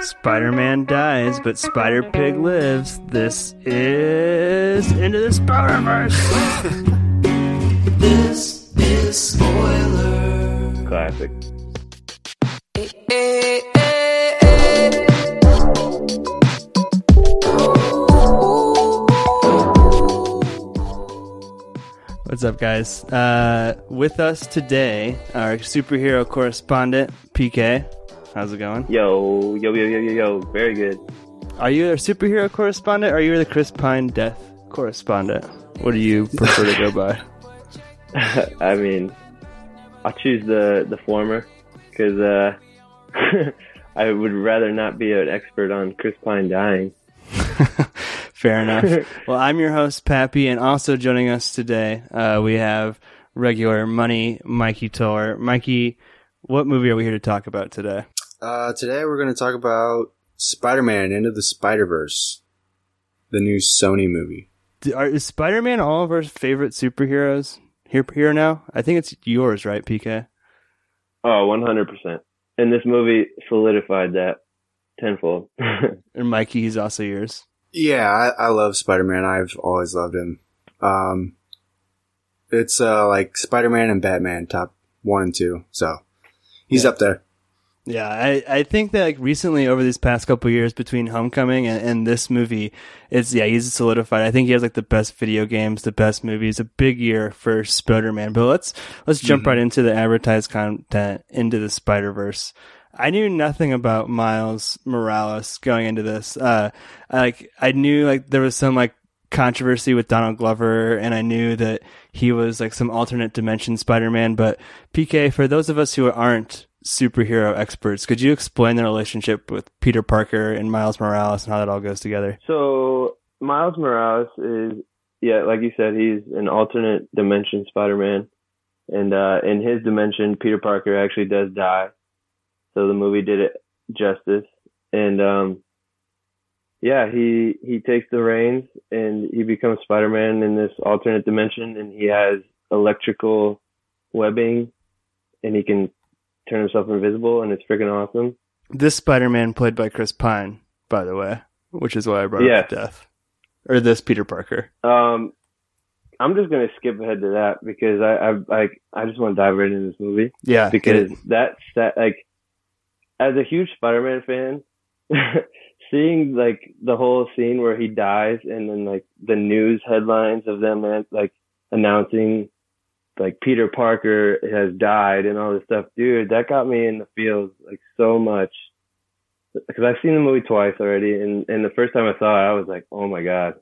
Spider Man dies, but Spider Pig lives. This is Into the Spider Verse. This is spoiler. Classic. What's up, guys? Uh, with us today, our superhero correspondent, PK. How's it going? Yo, yo, yo, yo, yo, yo. Very good. Are you a superhero correspondent or are you the Chris Pine death correspondent? What do you prefer to go by? I mean, I'll choose the the former because uh, I would rather not be an expert on Chris Pine dying. Fair enough. well, I'm your host, Pappy, and also joining us today, uh, we have regular money, Mikey Toller. Mikey, what movie are we here to talk about today? Uh, today we're going to talk about Spider-Man Into the Spider-Verse, the new Sony movie. Are, is Spider-Man all of our favorite superheroes here here now? I think it's yours, right, PK? Oh, 100%. And this movie solidified that tenfold. And Mikey, he's also yours. Yeah, I, I love Spider-Man. I've always loved him. Um, it's uh like Spider-Man and Batman, top one and two. So he's Yeah. up there. Yeah, I, I think that like recently over these past couple years between Homecoming and, and this movie, it's yeah he's solidified. I think he has like the best video games, the best movies. A big year for Spider Man. But let's let's jump Mhm. right into the advertised content into the Spider Verse. I knew nothing about Miles Morales going into this. Uh, I, like I knew like there was some like controversy with Donald Glover, and I knew that he was like some alternate dimension Spider Man. But PK, for those of us who aren't superhero experts, could you explain the relationship with Peter Parker and Miles Morales and how that all goes together? so, Miles Morales is, yeah, like you said, he's an alternate dimension Spider Man. And uh, in his dimension, Peter Parker actually does die. So the movie did it justice. And um, yeah, he he takes the reins and he becomes Spider Man in this alternate dimension, and he has electrical webbing, and he can turn himself invisible, and it's freaking awesome. This Spider Man played by Chris Pine, by the way, which is why I brought Yes. up death. Or this Peter Parker. Um, I'm just gonna skip ahead to that because I I like I just want to dive right into this movie Yeah, because that's that like as a huge Spider-Man fan, seeing like the whole scene where he dies and then like the news headlines of them like announcing like Peter Parker has died and all this stuff, dude, that got me in the feels like so much. Because I've seen the movie twice already, and and the first time I saw it, I was like, oh my god,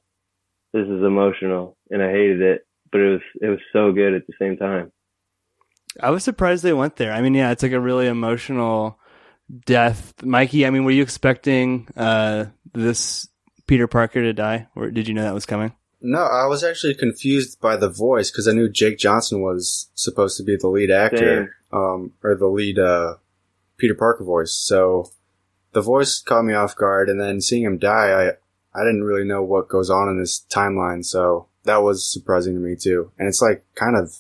this is emotional, and I hated it, but it was it was so good at the same time. I was surprised they went there. I mean, yeah, it's like a really emotional death. Mikey, I mean, were you expecting uh, this Peter Parker to die, or did you know that was coming? No, I was actually confused by the voice because I knew Jake Johnson was supposed to be the lead actor, um, or the lead uh, Peter Parker voice. So the voice caught me off guard, and then seeing him die, I I didn't really know what goes on in this timeline. So that was surprising to me too. And it's like kind of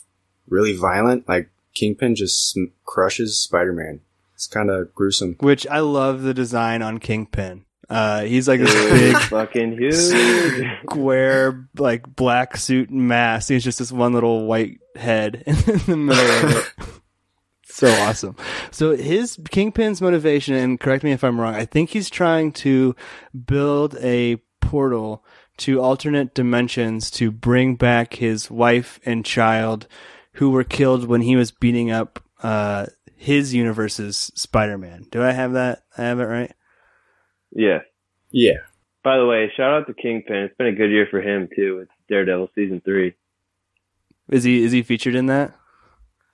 really violent. Like Kingpin just sm- crushes Spider Man. It's kind of gruesome. Which I love the design on Kingpin. Uh, he's like this big fucking huge. square, like black suit and mask. He's just this one little white head in the middle of it. so awesome. So his Kingpin's motivation, and correct me if I'm wrong, I think he's trying to build a portal to alternate dimensions to bring back his wife and child who were killed when he was beating up uh, his universe's Spider-Man. Do I have that? I have it right? Yeah. Yeah. By the way, shout out to Kingpin. It's been a good year for him too. It's Daredevil season three. Is he is he featured in that?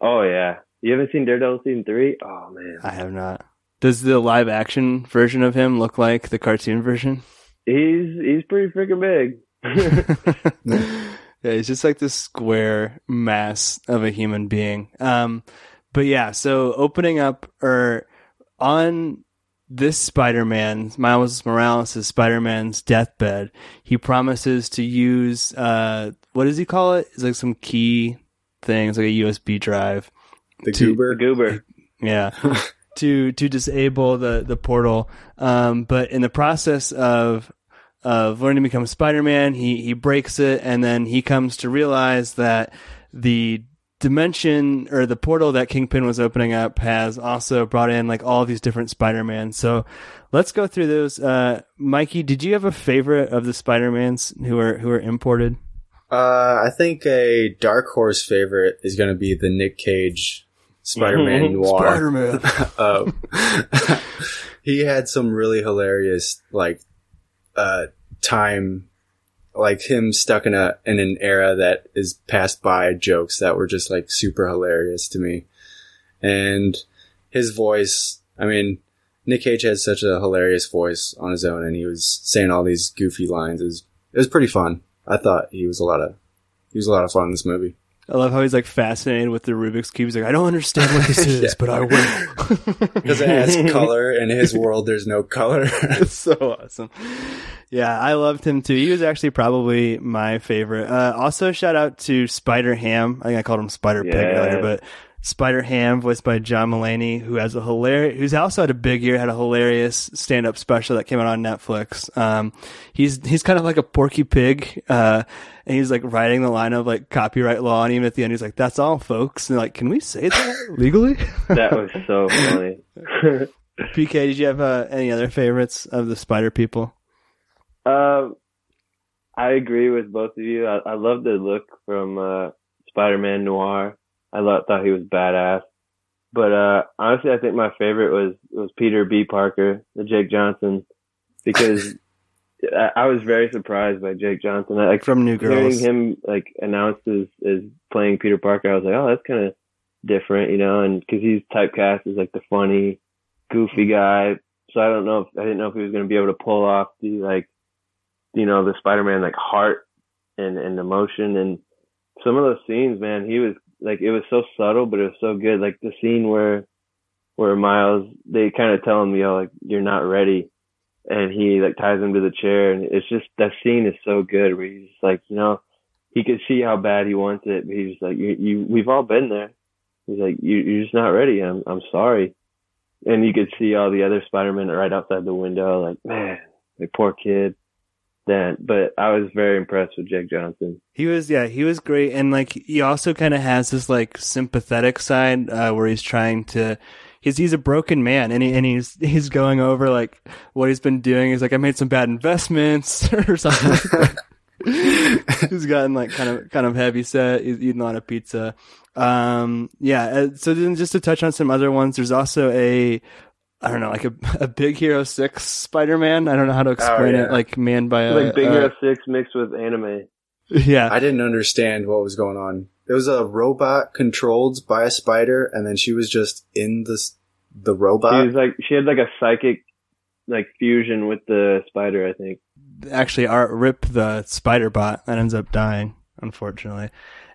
Oh yeah. You haven't seen Daredevil season three? Oh man. I have not. Does the live action version of him look like the cartoon version? He's he's pretty freaking big. yeah, he's just like this square mass of a human being. Um, but yeah, so opening up or on this Spider-Man, Miles Morales' Spider-Man's deathbed, he promises to use uh, what does he call it? It's like some key thing, it's like a USB drive. The To- goober. Goober. Yeah. to to disable the the portal. Um, but in the process of of learning to become Spider-Man, he he breaks it, and then he comes to realize that the dimension or the portal that Kingpin was opening up has also brought in like all these different Spider-Man. So let's go through those. Uh, Mikey, did you have a favorite of the Spider-Mans who are who are imported? Uh, I think a dark horse favorite is going to be the Nick Cage Spider-Man noir. Spider-Man. Um, he had some really hilarious like uh time like him stuck in a in an era that is passed by jokes that were just like super hilarious to me and his voice i mean nick cage had such a hilarious voice on his own and he was saying all these goofy lines it was, it was pretty fun i thought he was a lot of he was a lot of fun in this movie I love how he's like fascinated with the Rubik's cube. He's like, I don't understand what this is, Yeah. but I will. because it has color in his world there's no color It's so awesome. Yeah, I loved him too. He was actually probably my favorite. Uh, also, shout out to Spider Ham. I think I called him Spider Pig Yeah. earlier, but Spider Ham, voiced by John Mulaney, who has a hilarious, who's also had a big year, had a hilarious stand up special that came out on Netflix. Um, he's he's kind of like a Porky Pig, uh, and he's like writing the line of like copyright law, and even at the end, he's like, "That's all, folks." And like, can we say that legally? That was so funny. PK, did you have uh, any other favorites of the Spider people? Um, I agree with both of you. I, I love the look from uh, Spider-Man Noir. I lo- thought he was badass. But uh, honestly, I think my favorite was was Peter B. Parker, the Jake Johnson, because I, I was very surprised by Jake Johnson. I, like From New Girls, hearing him like announced as as playing Peter Parker, I was like, oh, that's kind of different, you know, and because he's typecast as like the funny, goofy guy. So I don't know if I didn't know if he was going to be able to pull off the like, you know, the Spider-Man like heart and and emotion and some of those scenes, man. He was like, it was so subtle, but it was so good. Like the scene where where Miles they kind of tell him, yo, like you're not ready, and he like ties him to the chair, and it's just that scene is so good. Where he's just like, you know, he could see how bad he wants it, but he's like, you, you, we've all been there. He's like, you, you're just not ready. I'm, I'm sorry. And you could see all the other Spider-Men right outside the window, like, man, like poor kid. Then, but I was very impressed with Jake Johnson. He was, yeah, he was great, and like he also kind of has this like sympathetic side uh, where he's trying to. He's he's a broken man, and he and he's he's going over like what he's been doing. He's like, I made some bad investments or something. like that. he's gotten like kind of kind of heavy set. He's eating a lot of pizza. Um, yeah. uh, So then, just to touch on some other ones, there's also a. I don't know, like a, a Big Hero Six Spider-Man. I don't know how to explain yeah. it. Like man by a like Big uh, Hero Six mixed with anime. Yeah, I didn't understand what was going on. It was a robot controlled by a spider, and then she was just in the the robot. She was like she had like a psychic like fusion with the spider, I think. actually Art Rip the spider bot that ends up dying, unfortunately.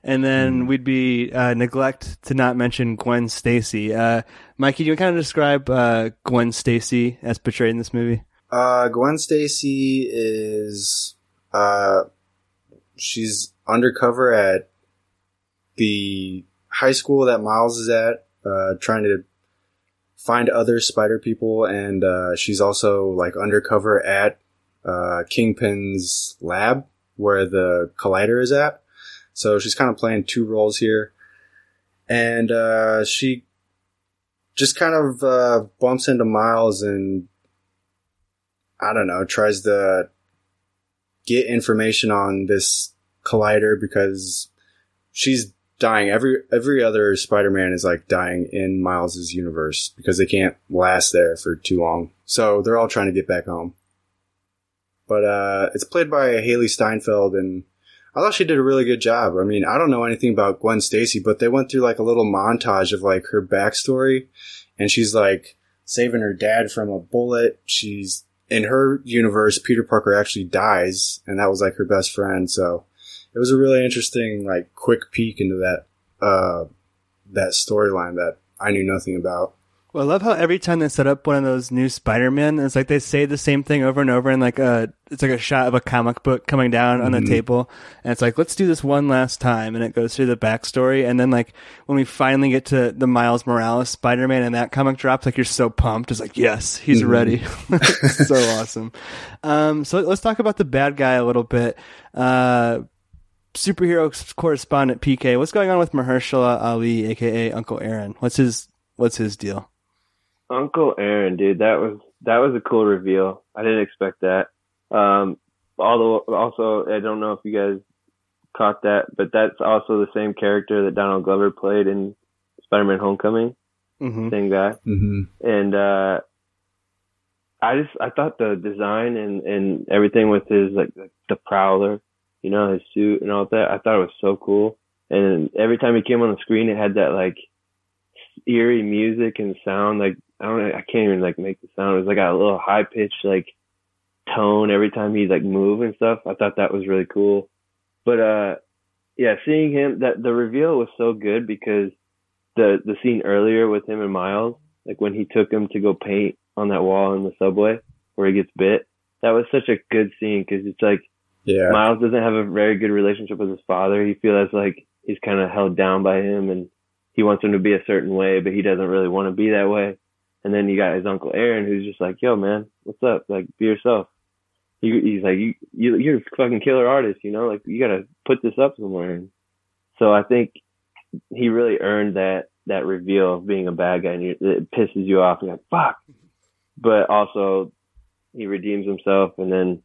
And then Hmm. we'd be uh, neglect to not mention Gwen Stacy. Uh, Mikey, do you kind of describe uh, Gwen Stacy as portrayed in this movie? Uh, Gwen Stacy is uh, she's undercover at the high school that Miles is at, uh, trying to find other spider people, and uh, she's also like undercover at uh, Kingpin's lab where the collider is at. So she's kind of playing two roles here, and uh, she just kind of uh, bumps into Miles and I don't know, tries to get information on this collider because she's dying. Every every other Spider-Man is like dying in Miles's universe because they can't last there for too long. So they're all trying to get back home. But uh it's played by Hailee Steinfeld and I thought she did a really good job. I mean, I don't know anything about Gwen Stacy, but they went through like a little montage of like her backstory and she's like saving her dad from a bullet. She's in her universe, Peter Parker actually dies, and that was like her best friend. So it was a really interesting, like, quick peek into that uh, that storyline that I knew nothing about. Well, I love how every time they set up one of those new Spider-Man, it's like they say the same thing over and over, and like a it's like a shot of a comic book coming down on the table, and it's like let's do this one last time, and it goes through the backstory, and then like when we finally get to the Miles Morales Spider-Man and that comic drops, like you're so pumped, it's like yes, he's ready, so awesome. Um, so let's talk about the bad guy a little bit. Uh, superhero correspondent PK, what's going on with Mahershala Ali, aka Uncle Aaron? What's his what's his deal? Uncle Aaron, dude, that was that was a cool reveal. I didn't expect that. Um, although also I don't know if you guys caught that, but that's also the same character that Donald Glover played in Spider-Man: Homecoming. hmm Same guy. hmm and uh I just I thought the design and and everything with his like the prowler, you know, his suit and all that, I thought it was so cool. And every time he came on the screen, it had that like eerie music and sound. Like I don't know, I can't even like make the sound. It was like a little high pitched like tone every time he like move and stuff. I thought that was really cool. But uh yeah, seeing him that the reveal was so good because the the scene earlier with him and Miles, like when he took him to go paint on that wall in the subway where he gets bit, that was such a good scene because it's like Yeah. Miles doesn't have a very good relationship with his father. He feels like he's kind of held down by him and he wants him to be a certain way, but he doesn't really want to be that way. And then you got his uncle Aaron who's just like, yo, man, what's up? Like, be yourself. He, he's like, you, you, you're a fucking killer artist, you know, like you got to put this up somewhere. And so I think he really earned that, that reveal of being a bad guy and you, it pisses you off. And You're like, fuck. But also he redeems himself and then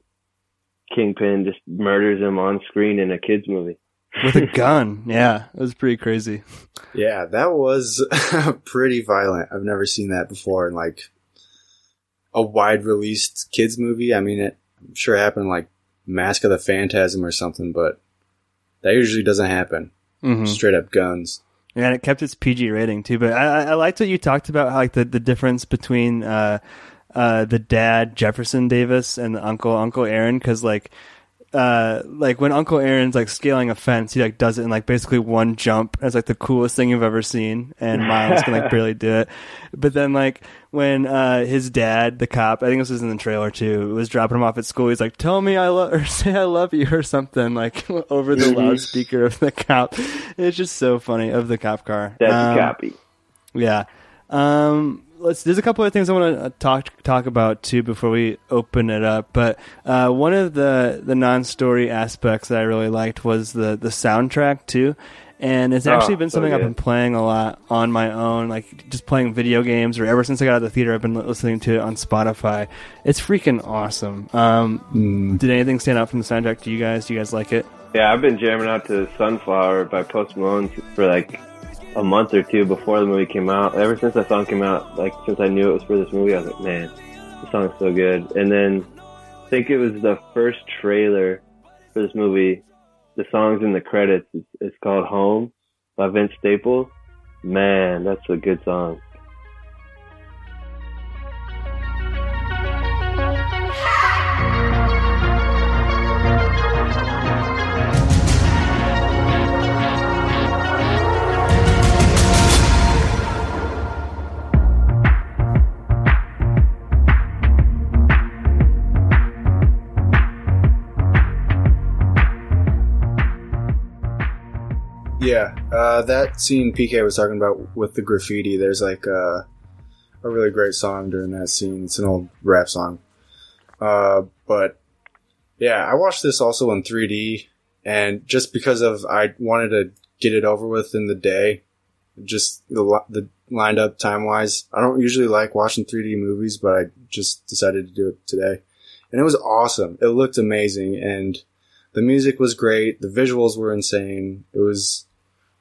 Kingpin just murders him on screen in a kids movie. With a gun. yeah, it was pretty crazy. Yeah, that was pretty violent. I've never seen that before in like a wide released kids movie. I mean, it, I'm sure it happened like Mask of the Phantasm or something, but that usually doesn't happen. hmm Straight up guns. Yeah, and it kept its PG rating too. But I, I I liked what you talked about, how, like the, the difference between uh, uh, the dad Jefferson Davis and the uncle Uncle Aaron, because like. Uh, like when Uncle Aaron's like scaling a fence, he like does it in like basically one jump as like the coolest thing you've ever seen, and Miles can like barely do it. But then like when uh his dad, the cop, I think this was in the trailer too, was dropping him off at school, he's like, "Tell me I love or say I love you" or something like over the loudspeaker of the cop. It's just so funny of the cop car. That's Um, copy. yeah. Um, let's. There's a couple of things I want to talk talk about too before we open it up. But uh, one of the the non-story aspects that I really liked was the the soundtrack too. And it's actually Oh, been so something I've been playing a lot on my own, like just playing video games, or ever since I got out of the theater, I've been listening to it on Spotify. It's freaking awesome. Um, Mm. did anything stand out from the soundtrack to you guys? Do you guys like it? Yeah, I've been jamming out to Sunflower by Post Malone for like a month or two before the movie came out. Ever since that song came out, like since I knew it was for this movie, I was like, man, this song's so good. And then I think it was the first trailer for this movie. The song's in the credits. It's, it's called Home by Vince Staples. Man, that's a good song. Uh, that scene PK was talking about with the graffiti. There's like uh, a really great song during that scene. It's an old rap song. Uh, but yeah, I watched this also in 3D, and just because of I wanted to get it over with in the day, just the the lined up time wise. I don't usually like watching 3D movies, but I just decided to do it today, and it was awesome. It looked amazing, and the music was great. The visuals were insane. It was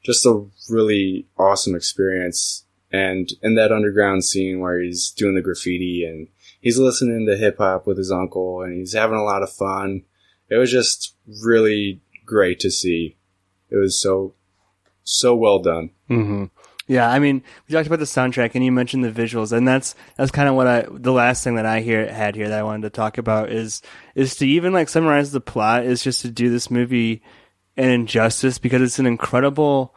just a really awesome experience. And in that underground scene where he's doing the graffiti and he's listening to hip hop with his uncle and he's having a lot of fun. It was just really great to see. It was so, so well done. Mm-hmm. Yeah, I mean, we talked about the soundtrack, and you mentioned the visuals, and that's that's kind of what I the last thing that I hear had here that I wanted to talk about is is to even like summarize the plot is just to do this movie an injustice because it's an incredible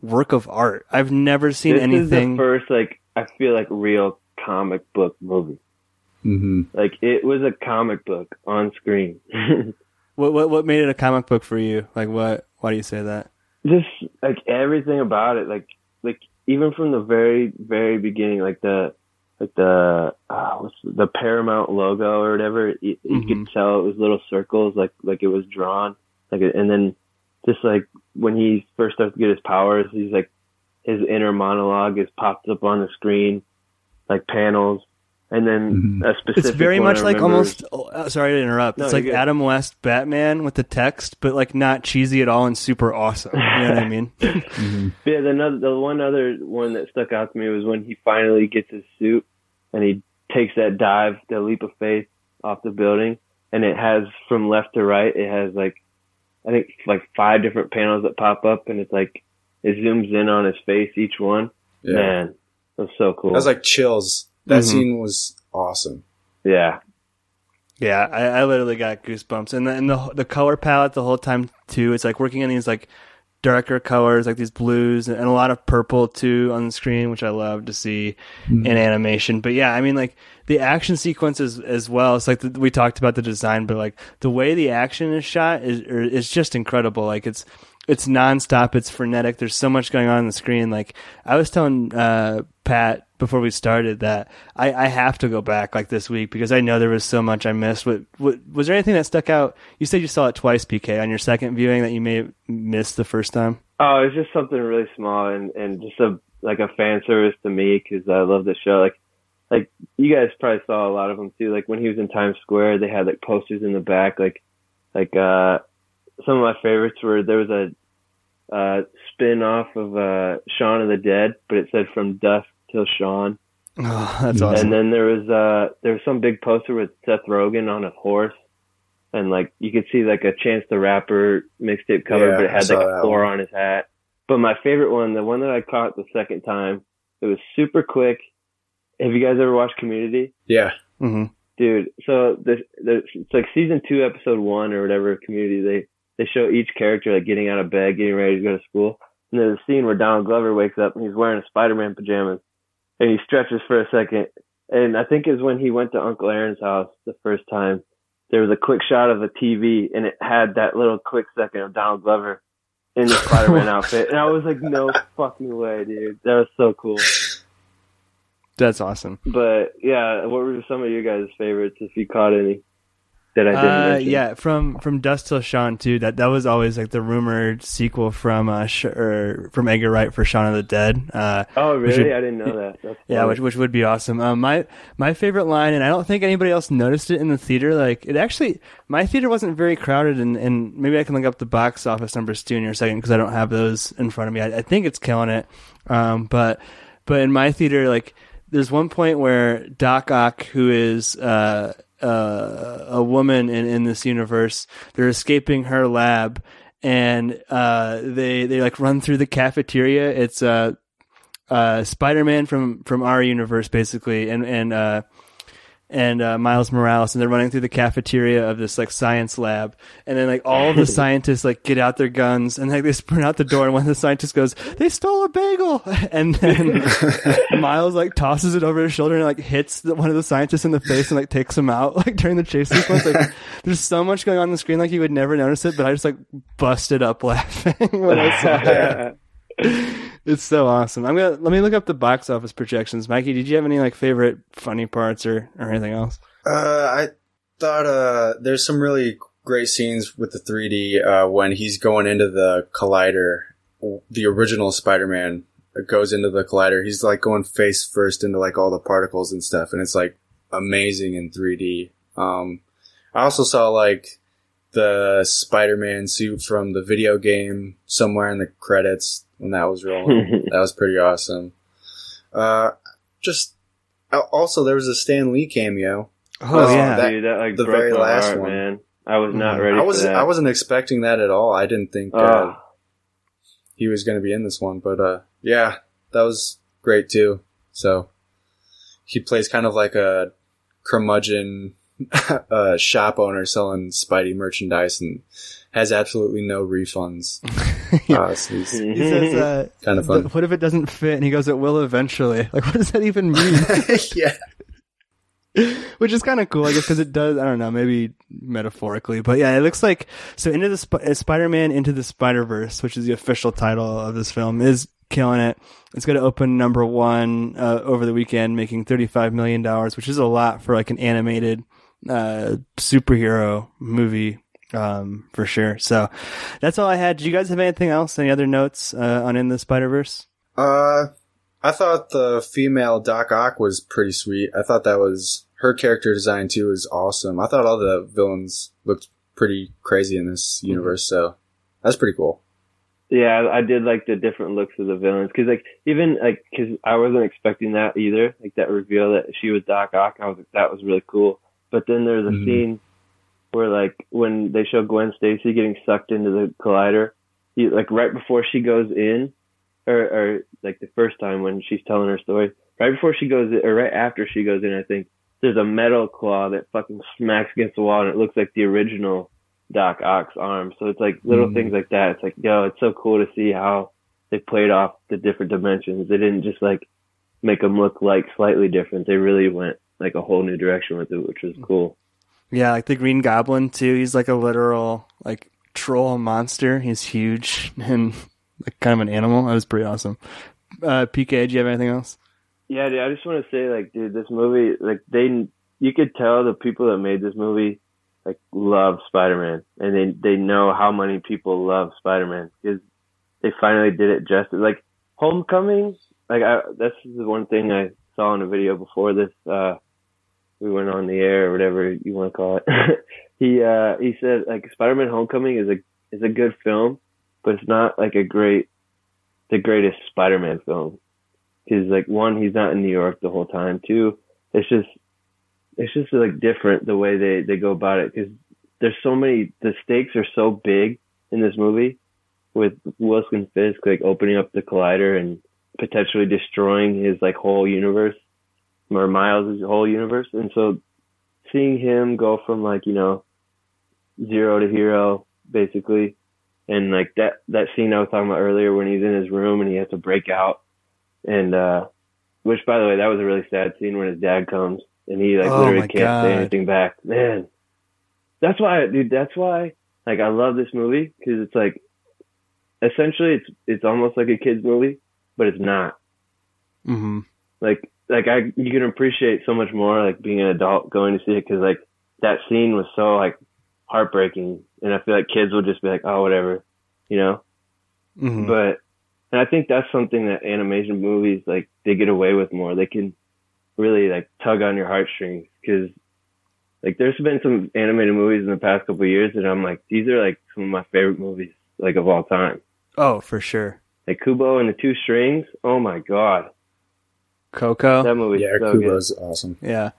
work of art. I've never seen this anything. is the first like I feel like real comic book movie. hmm Like it was a comic book on screen. What what what made it a comic book for you? Like what? Why do you say that? Just like everything about it, like like even from the very very beginning, like the like the uh, what's the, the Paramount logo or whatever, you, you Mhm. could tell it was little circles, like like it was drawn, like and then just like when he first starts to get his powers, he's like his inner monologue is popped up on the screen, like panels, and then Mhm. a specific. It's very one much like almost. oh, uh, sorry to interrupt. No, it's like good. Adam West Batman with the text, but like not cheesy at all and super awesome. You know what I mean? hmm Yeah, the another the one other one that stuck out to me was when he finally gets his suit and he takes that dive, the leap of faith off the building, and it has from left to right, it has like I think like five different panels that pop up, and it's like it zooms in on his face each one. Yeah. Man, that was so cool. That was like chills. That Mhm. scene was awesome. yeah, Yeah, I, I literally got goosebumps, and the, and the the color palette the whole time too. It's like working in these like darker colors, like these blues, and a lot of purple too on the screen, which I love to see in animation. But yeah, I mean, like the action sequences as well. It's like the, we talked about the design, but like the way the action is shot is is just incredible. Like it's it's nonstop. It's frenetic. There's so much going on on the screen. Like I was telling uh, Pat before we started that I, I have to go back like this week because I know there was so much I missed. What, what was there anything that stuck out? You said you saw it twice, PK, on your second viewing that you may have missed the first time. Oh, it's just something really small and and just a like a fan service to me because I love the show. Like like you guys probably saw a lot of them too. Like when he was in Times Square, they had like posters in the back. Like like uh some of my favorites were there was a uh spin off of uh Shaun of the Dead, but it said from dusk till Shaun. Oh, that's awesome. And then there was uh there was some big poster with Seth Rogen on a horse. And like you could see like a Chance the Rapper mixtape cover, Yeah, but it had saw like a four one. on his hat. But my favorite one, the one that I caught the second time, it was super quick. Have you guys ever watched Community? Yeah. hmm Dude, so this, this it's like season two, episode one or whatever Community. They they show each character like getting out of bed, getting ready to go to school. And there's a scene where Donald Glover wakes up and he's wearing a Spider-Man pajamas, and he stretches for a second. And I think it was when he went to Uncle Aaron's house the first time. There was a quick shot of the TV, and it had that little quick second of Donald Glover in the Spider-Man outfit, and I was like, "No fucking way, dude! That was so cool." That's awesome. But yeah, what were some of your guys' favorites if you caught any that I didn't Uh, mention? yeah, from from Dusk Till Shaun too. That that was always like the rumored sequel from uh Sh- or from Edgar Wright for Shaun of the Dead. Uh, Oh, really? would- I didn't know that. That's Yeah, funny. which which would be awesome. Um, my my favorite line, and I don't think anybody else noticed it in the theater. Like it actually, my theater wasn't very crowded, and, and maybe I can look up the box office numbers too in a second because I don't have those in front of me. I, I think it's killing it. Um, but but in my theater, like there's one point where Doc Ock, who is uh, uh, a woman in, in this universe, they're escaping her lab, and uh, they they like run through the cafeteria. It's uh uh, Spider-Man from from our universe, basically, and and uh, and uh, Miles Morales, and they're running through the cafeteria of this like science lab, and then like all the scientists like get out their guns and like they sprint out the door, and one of the scientists goes, "They stole a bagel," and then Miles like tosses it over his shoulder and like hits the, one of the scientists in the face and like takes him out like during the chase sequence. Like, there's so much going on, on the screen, like you would never notice it, but I just like busted up laughing when I saw it. It's so awesome. I'm gonna let me look up the box office projections. Mikey, did you have any like favorite funny parts or or anything else? Uh, I thought uh, there's some really great scenes with the 3D uh, when he's going into the collider. The original Spider-Man goes into the collider. He's like going face first into like all the particles and stuff, and it's like amazing in 3D. Um, I also saw like the Spider-Man suit from the video game somewhere in the credits when that was rolling. that was pretty awesome. Uh, just also there was a Stan Lee cameo. Oh Well, yeah, that- Dude, that like the broke very my last heart, one. man. I was not Mhm. ready. I wasn't that. I wasn't expecting that at all. I didn't think uh, Oh, he was going to be in this one, but uh, yeah, that was great too. So he plays kind of like a curmudgeon uh, shop owner selling Spidey merchandise and has absolutely no refunds. Yeah. uh, so he's He says, uh, kind of fun. "But what if it doesn't fit? And he goes, it will eventually. Like, what does that even mean? yeah. Which is kind of cool, I guess, because it does, I don't know, maybe metaphorically. But yeah, it looks like, so Into the Sp- uh, Spider-Man Into the Spider-Verse, which is the official title of this film, is killing it. It's going to open number one uh, over the weekend, making $35 million, which is a lot for like an animated uh, superhero movie. Um, for sure. So that's all I had. Did you guys have anything else? Any other notes uh, on In the Spider Verse? Uh, I thought the female Doc Ock was pretty sweet. I thought that was her character design too was awesome. I thought all the villains looked pretty crazy in this universe, so that's pretty cool. Yeah, I did like the different looks of the villains because, like, even like, because I wasn't expecting that either. Like that reveal that she was Doc Ock, I was like, that was really cool. But then there's a Mhm. scene where, like, when they show Gwen Stacy getting sucked into the collider, he, like right before she goes in, or, or like the first time when she's telling her story, right before she goes in, or right after she goes in, I think there's a metal claw that fucking smacks against the wall, and it looks like the original Doc Ock's arm. So it's like little Mhm. things like that. It's like, yo, it's so cool to see how they played off the different dimensions. They didn't just like make them look like slightly different. They really went like a whole new direction with it, which was cool. Yeah, like the Green Goblin too. He's like a literal like troll monster. He's huge and like kind of an animal. That was pretty awesome. Uh, PK, do you have anything else? Yeah, dude, I just want to say, like, dude, this movie, like, they, you could tell the people that made this movie, like, love Spider-Man, and they they know how many people love Spider-Man because they finally did it justice. Like, Homecoming, like, I that's the one thing I saw in a video before this. uh We went on the air or whatever you want to call it. he uh he said like Spider-Man Homecoming is a is a good film, but it's not like a great, the greatest Spider-Man film. Because like one he's not in new york the whole time. Two it's just it's just like different the way they they go about it. Because there's so many the stakes are so big in this movie with wilson fisk like opening up the collider and potentially destroying his like whole universe or miles' whole universe. And so seeing him go from like you know zero to hero basically and like that that scene i was talking about earlier when he's in his room and he has to break out. And uh which by the way that was a really sad scene when his dad comes and he like Oh, literally can't say anything back. Man that's why dude that's why like i love this movie because it's like essentially it's it's almost like a kids movie but it's not. Mm-hmm. like like i you can appreciate so much more like being an adult going to see it because like that scene was so like heartbreaking and i feel like kids will just be like oh whatever you know Mm-hmm. but and I think that's something that animation movies like they get away with more. They can really like tug on your heartstrings because like there's been some animated movies in the past couple of years that I'm like these are like some of my favorite movies like of all time. oh, for sure. Like Kubo and the Two Strings. Oh my god, Coco. that movie Yeah, is so Kubo's awesome. Yeah.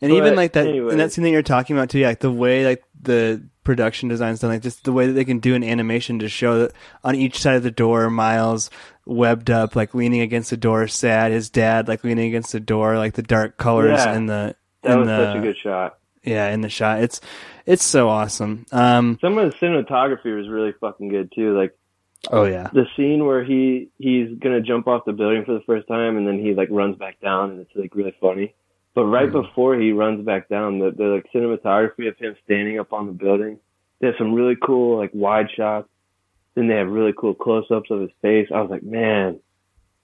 And But even like that, anyway. and that scene that you're talking about too, yeah, like the way like the production design's done, like just the way that they can do an animation to show that on each side of the door, Miles webbed up, like leaning against the door, sad. His dad like leaning against the door, like the dark colors Yeah. in the That in was the such a good shot. yeah in the shot. It's it's so awesome. Um. Some of the cinematography was really fucking good too. Like Oh yeah. the scene where he he's gonna jump off the building for the first time and then he like runs back down and it's like really funny. But right Mm-hmm. before he runs back down, the the like cinematography of him standing up on the building, they have some really cool like wide shots. Then they have really cool close ups of his face. I was like, man,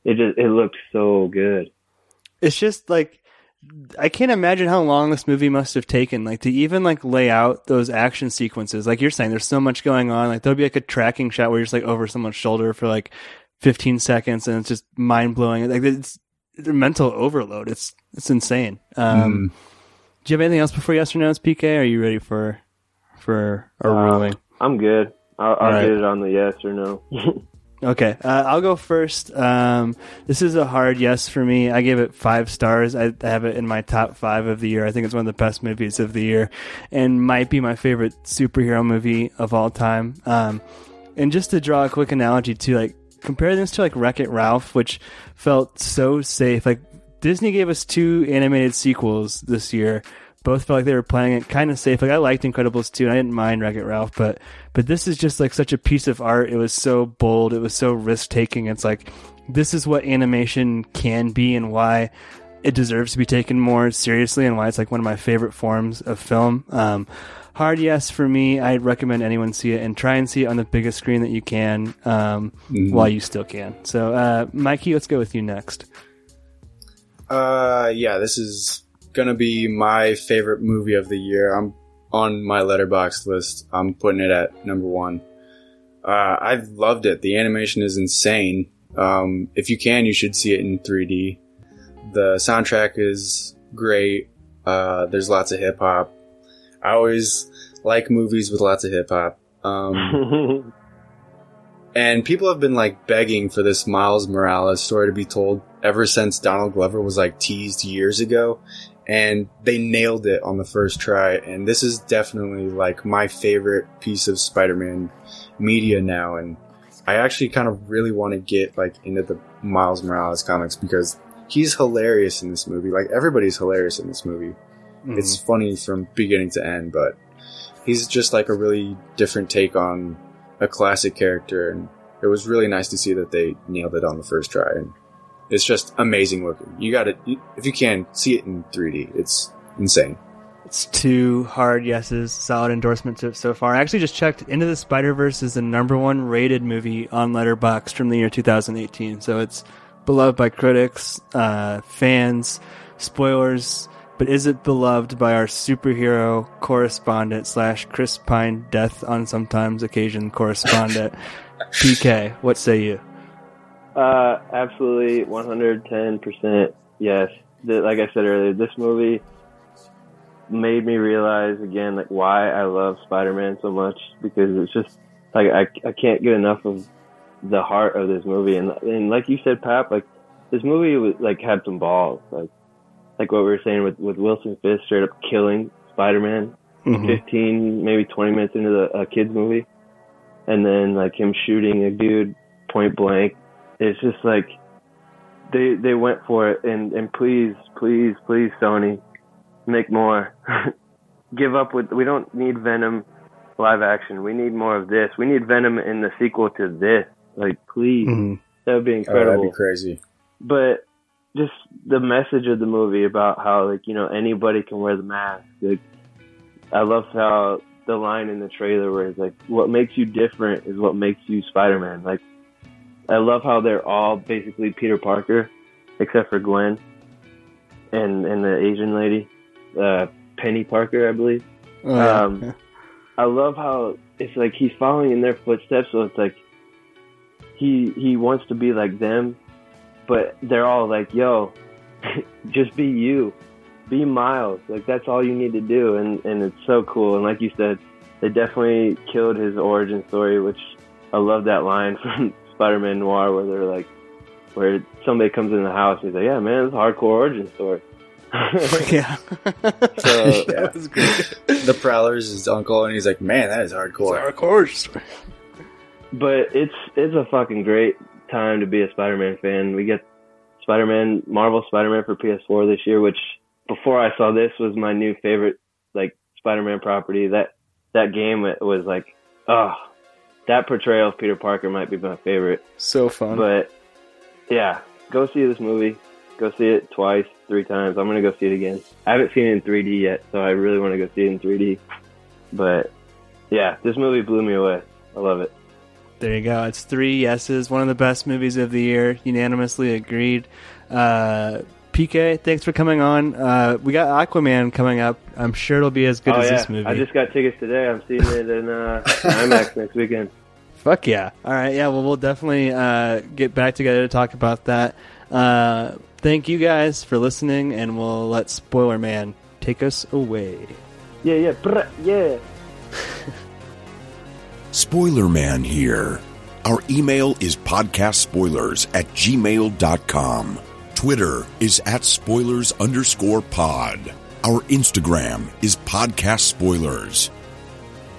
it just it looks so good. it's just like I can't imagine how long this movie must have taken, like to even like lay out those action sequences. Like you're saying, there's so much going on. Like there'll be like a tracking shot where you're just like over someone's shoulder for like 15 seconds, and it's just mind blowing. Like it's, it's mental overload. It's it's insane. Um, Mm. Do you have anything else before yes or no? It's PK. Are you ready for for a Uh, ruling? I'm good. I'll, I'll Alright. get it on the yes or no. Okay, uh, I'll go first. Um, this is a hard yes for me. I gave it five stars. I have it in my top five of the year. I think it's one of the best movies of the year, and might be my favorite superhero movie of all time. Um, and just to draw a quick analogy to like compare this to like Wreck It Ralph, which felt so safe. Like Disney gave us two animated sequels this year, both felt like they were playing it kind of safe. Like I liked Incredibles 2 and I didn't mind Wreck It Ralph, but but this is just like such a piece of art. It was so bold. It was so risk taking. It's like this is what animation can be and why it deserves to be taken more seriously and why it's like one of my favorite forms of film. Um, hard yes for me. I'd recommend anyone see it and try and see it on the biggest screen that you can um, while you still can. So, uh, Mikey, let's go with you next. Uh, yeah, this is gonna be my favorite movie of the year. I'm on my Letterboxd list. I'm putting it at number one. Uh, I've loved it. The animation is insane. Um, if you can, you should see it in 3D. The soundtrack is great. Uh, there's lots of hip hop. I always like movies with lots of hip hop. Um, and people have been like begging for this Miles Morales story to be told ever since Donald Glover was like teased years ago. And they nailed it on the first try. And this is definitely like my favorite piece of Spider-Man media now. And I actually kind of really want to get like into the Miles Morales comics because he's hilarious in this movie. Like everybody's hilarious in this movie. Mm-hmm. It's funny from beginning to end, but he's just like a really different take on a classic character. And it was really nice to see that they nailed it on the first try. And it's just amazing looking. You got to, if you can, see it in 3D. It's insane. It's two hard yeses, solid endorsements so far. I actually just checked. Into the Spider Verse is the number one rated movie on Letterboxd from the year 2018. So it's beloved by critics, uh, fans, spoilers. But is it beloved by our superhero correspondent slash Chris Pine death on sometimes occasion correspondent PK? What say you? Uh, absolutely, 110% yes. The, like I said earlier, this movie made me realize again like why I love Spider-Man so much because it's just like I, I can't get enough of the heart of this movie and and like you said, Pap, like this movie was like had some balls, like like what we were saying with with Wilson Fisk straight up killing Spider-Man, Mhm. 15 maybe 20 minutes into the uh, kids movie, and then like him shooting a dude point blank. It's just like they they went for it and and please please please Sony make more. Give up with we don't need Venom live action. We need more of this. We need Venom in the sequel to this. Like please. Mhm. That would be Oh, incredible that'd be crazy. but just the message of the movie about how like you know anybody can wear the mask like i love how the line in the trailer where it's like what makes you different is what makes you spider-man like i love how they're all basically peter parker except for gwen and and the asian lady uh Peni Parker i believe Oh, yeah. Um, I love how it's like he's following in their footsteps. So it's like he he wants to be like them, but they're all like, "Yo, just be you, be Miles." Like that's all you need to do, and and it's so cool. And like you said, they definitely killed his origin story, which I love that line from Spider-Man Noir where they're like, where somebody comes in the house and he's like, "Yeah, man, it's a hardcore origin story." yeah. So- that was great. The Prowler's his uncle, and he's like, "Man, that is hardcore." Hardcore. story. but it's it's a fucking great time to be a Spider-Man fan. We get Spider-Man, Marvel Spider-Man for PS4 this year, which before I saw this was my new favorite like Spider-Man property. That that game it was like, oh, that portrayal of Peter Parker might be my favorite. So fun. But yeah, go see this movie. Go see it twice, three times. I'm gonna go see it again. I haven't seen it in 3D yet, so I really want to go see it in 3D. But yeah, this movie blew me away. I love it. There you go. It's three yeses. One of the best movies of the year. Unanimously agreed. Uh, PK, thanks for coming on. Uh, we got Aquaman coming up. I'm sure it'll be as good oh as yeah, this movie. I just got tickets today. I'm seeing it in uh, IMAX next weekend. Fuck yeah. All right. Yeah. Well, we'll definitely uh, get back together to talk about that. Uh, thank you guys for listening, and we'll let Spoiler Man take us away. Yeah, yeah, brr, yeah. Spoiler Man here. Our email is podcastspoilers at gmail.com. Twitter is at spoilers underscore pod. Our Instagram is podcast spoilers.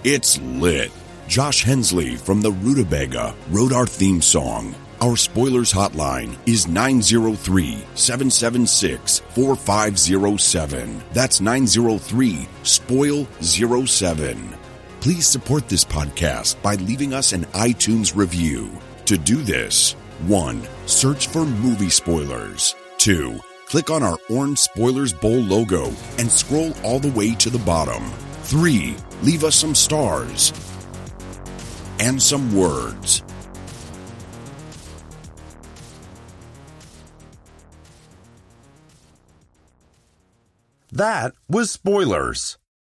It's lit. Josh Hensley from the Rutabaga wrote our theme song. Our spoilers hotline is 903 776 4507. That's 903 SPOIL 07. Please support this podcast by leaving us an iTunes review. To do this, 1. Search for movie spoilers. 2. Click on our orange Spoilers Bowl logo and scroll all the way to the bottom. 3. Leave us some stars and some words. That was spoilers.